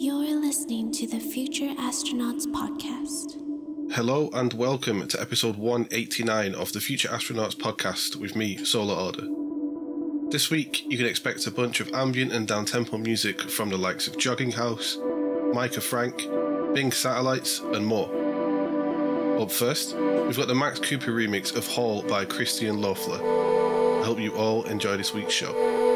You're listening to the Future Astronauts Podcast. Hello and welcome to episode 189 of the Future Astronauts podcast with me, Solar Order. This week, you can expect a bunch of ambient and downtempo music from the likes of Jogging House, Micah Frank, Bing Satellites, and more. Up first, we've got the Max Cooper remix of Hall by Christian Loeffler. I hope you all enjoy this week's show.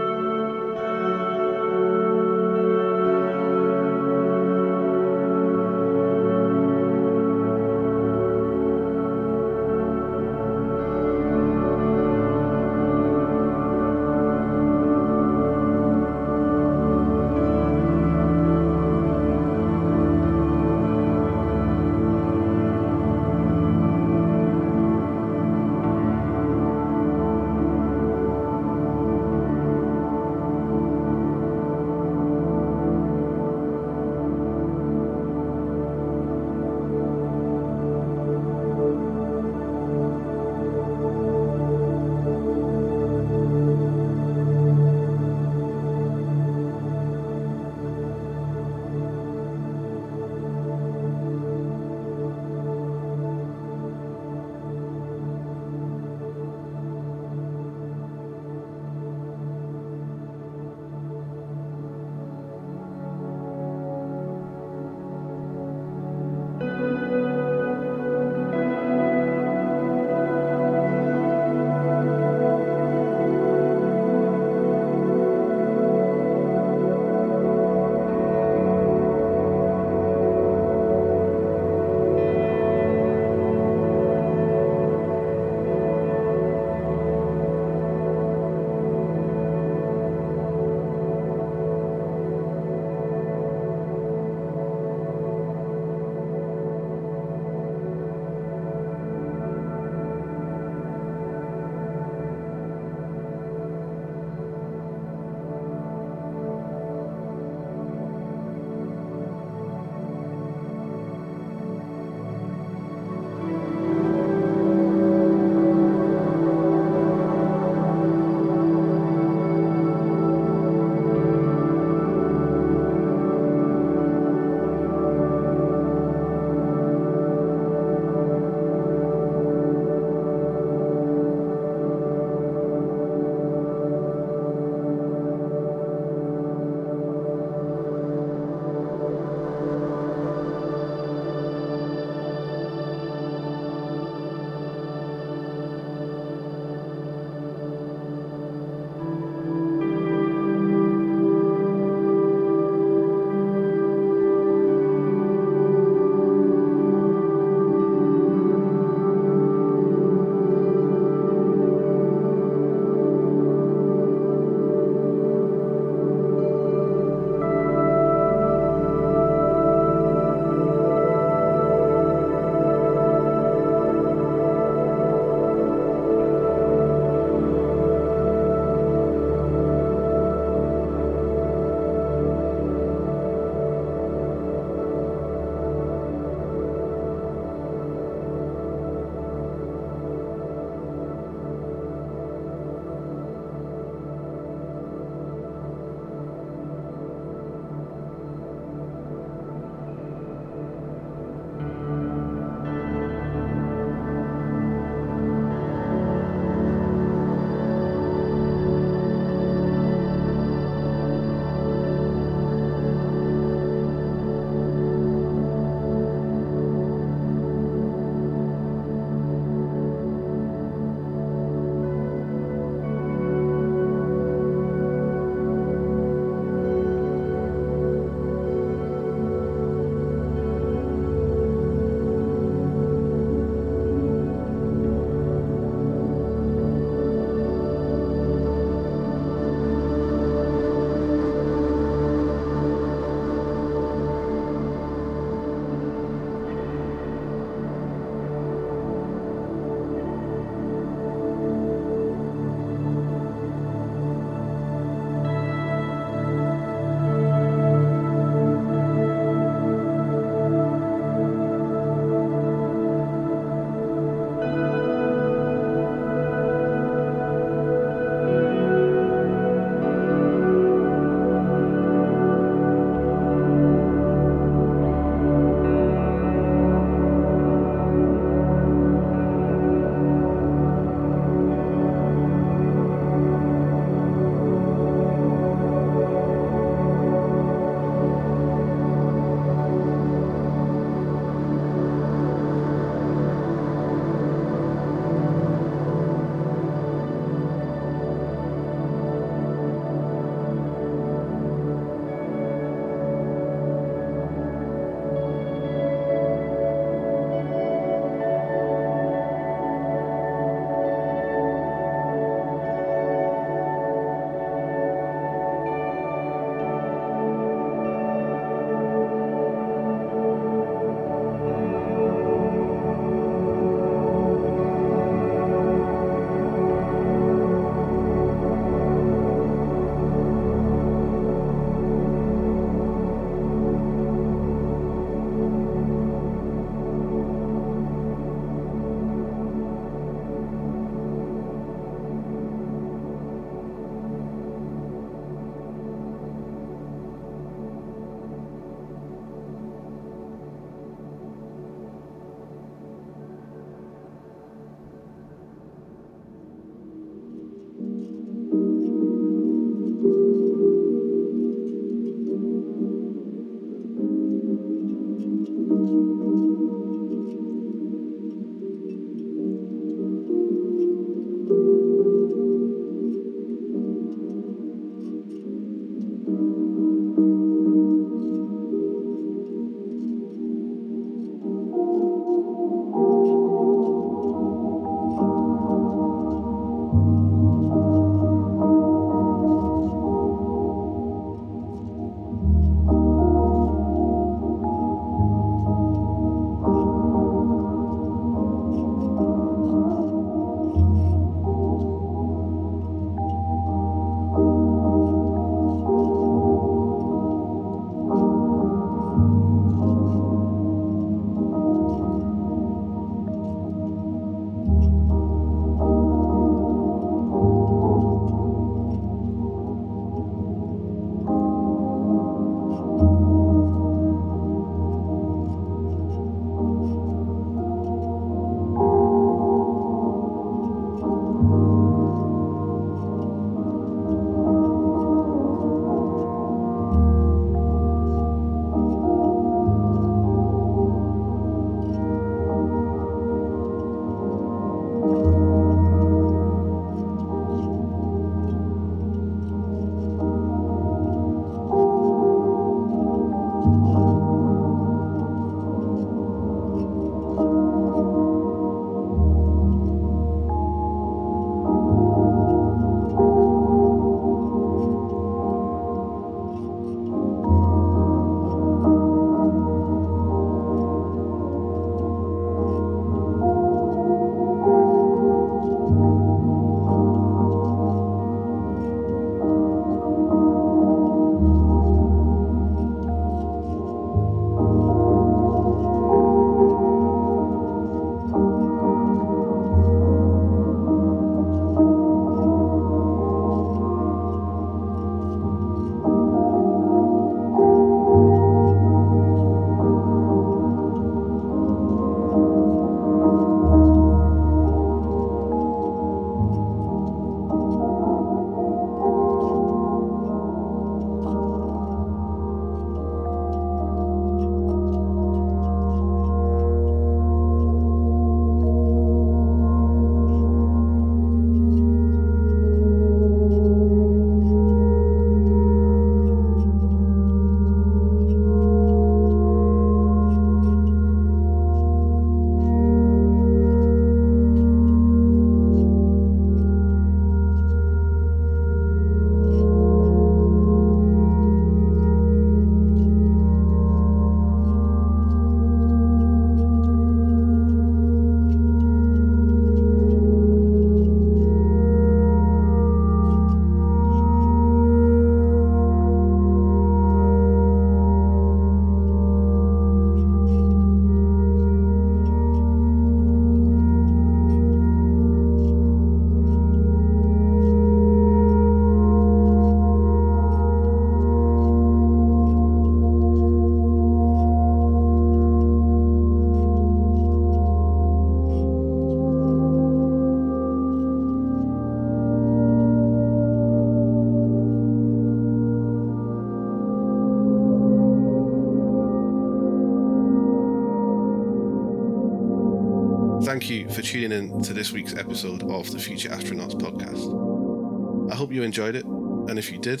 You for tuning in to this week's episode of the Future Astronauts podcast. I hope you enjoyed it, and if you did,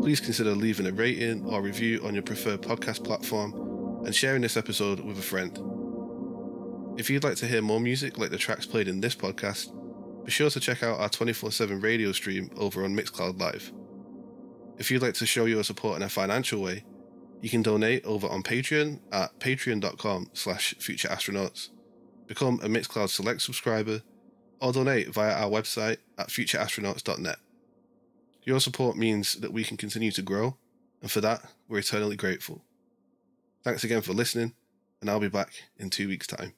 please consider leaving a rating or review on your preferred podcast platform and sharing this episode with a friend. If you'd like to hear more music like the tracks played in this podcast, be sure to check out our 24 7 radio stream over on Mixcloud Live. If you'd like to show your support in a financial way, you can donate over on Patreon at patreon.com slash futureastronauts, become a Mixcloud Select subscriber, or donate via our website at futureastronauts.net. Your support means that we can continue to grow, and for that, we're eternally grateful. Thanks again for listening, and I'll be back in two weeks' time.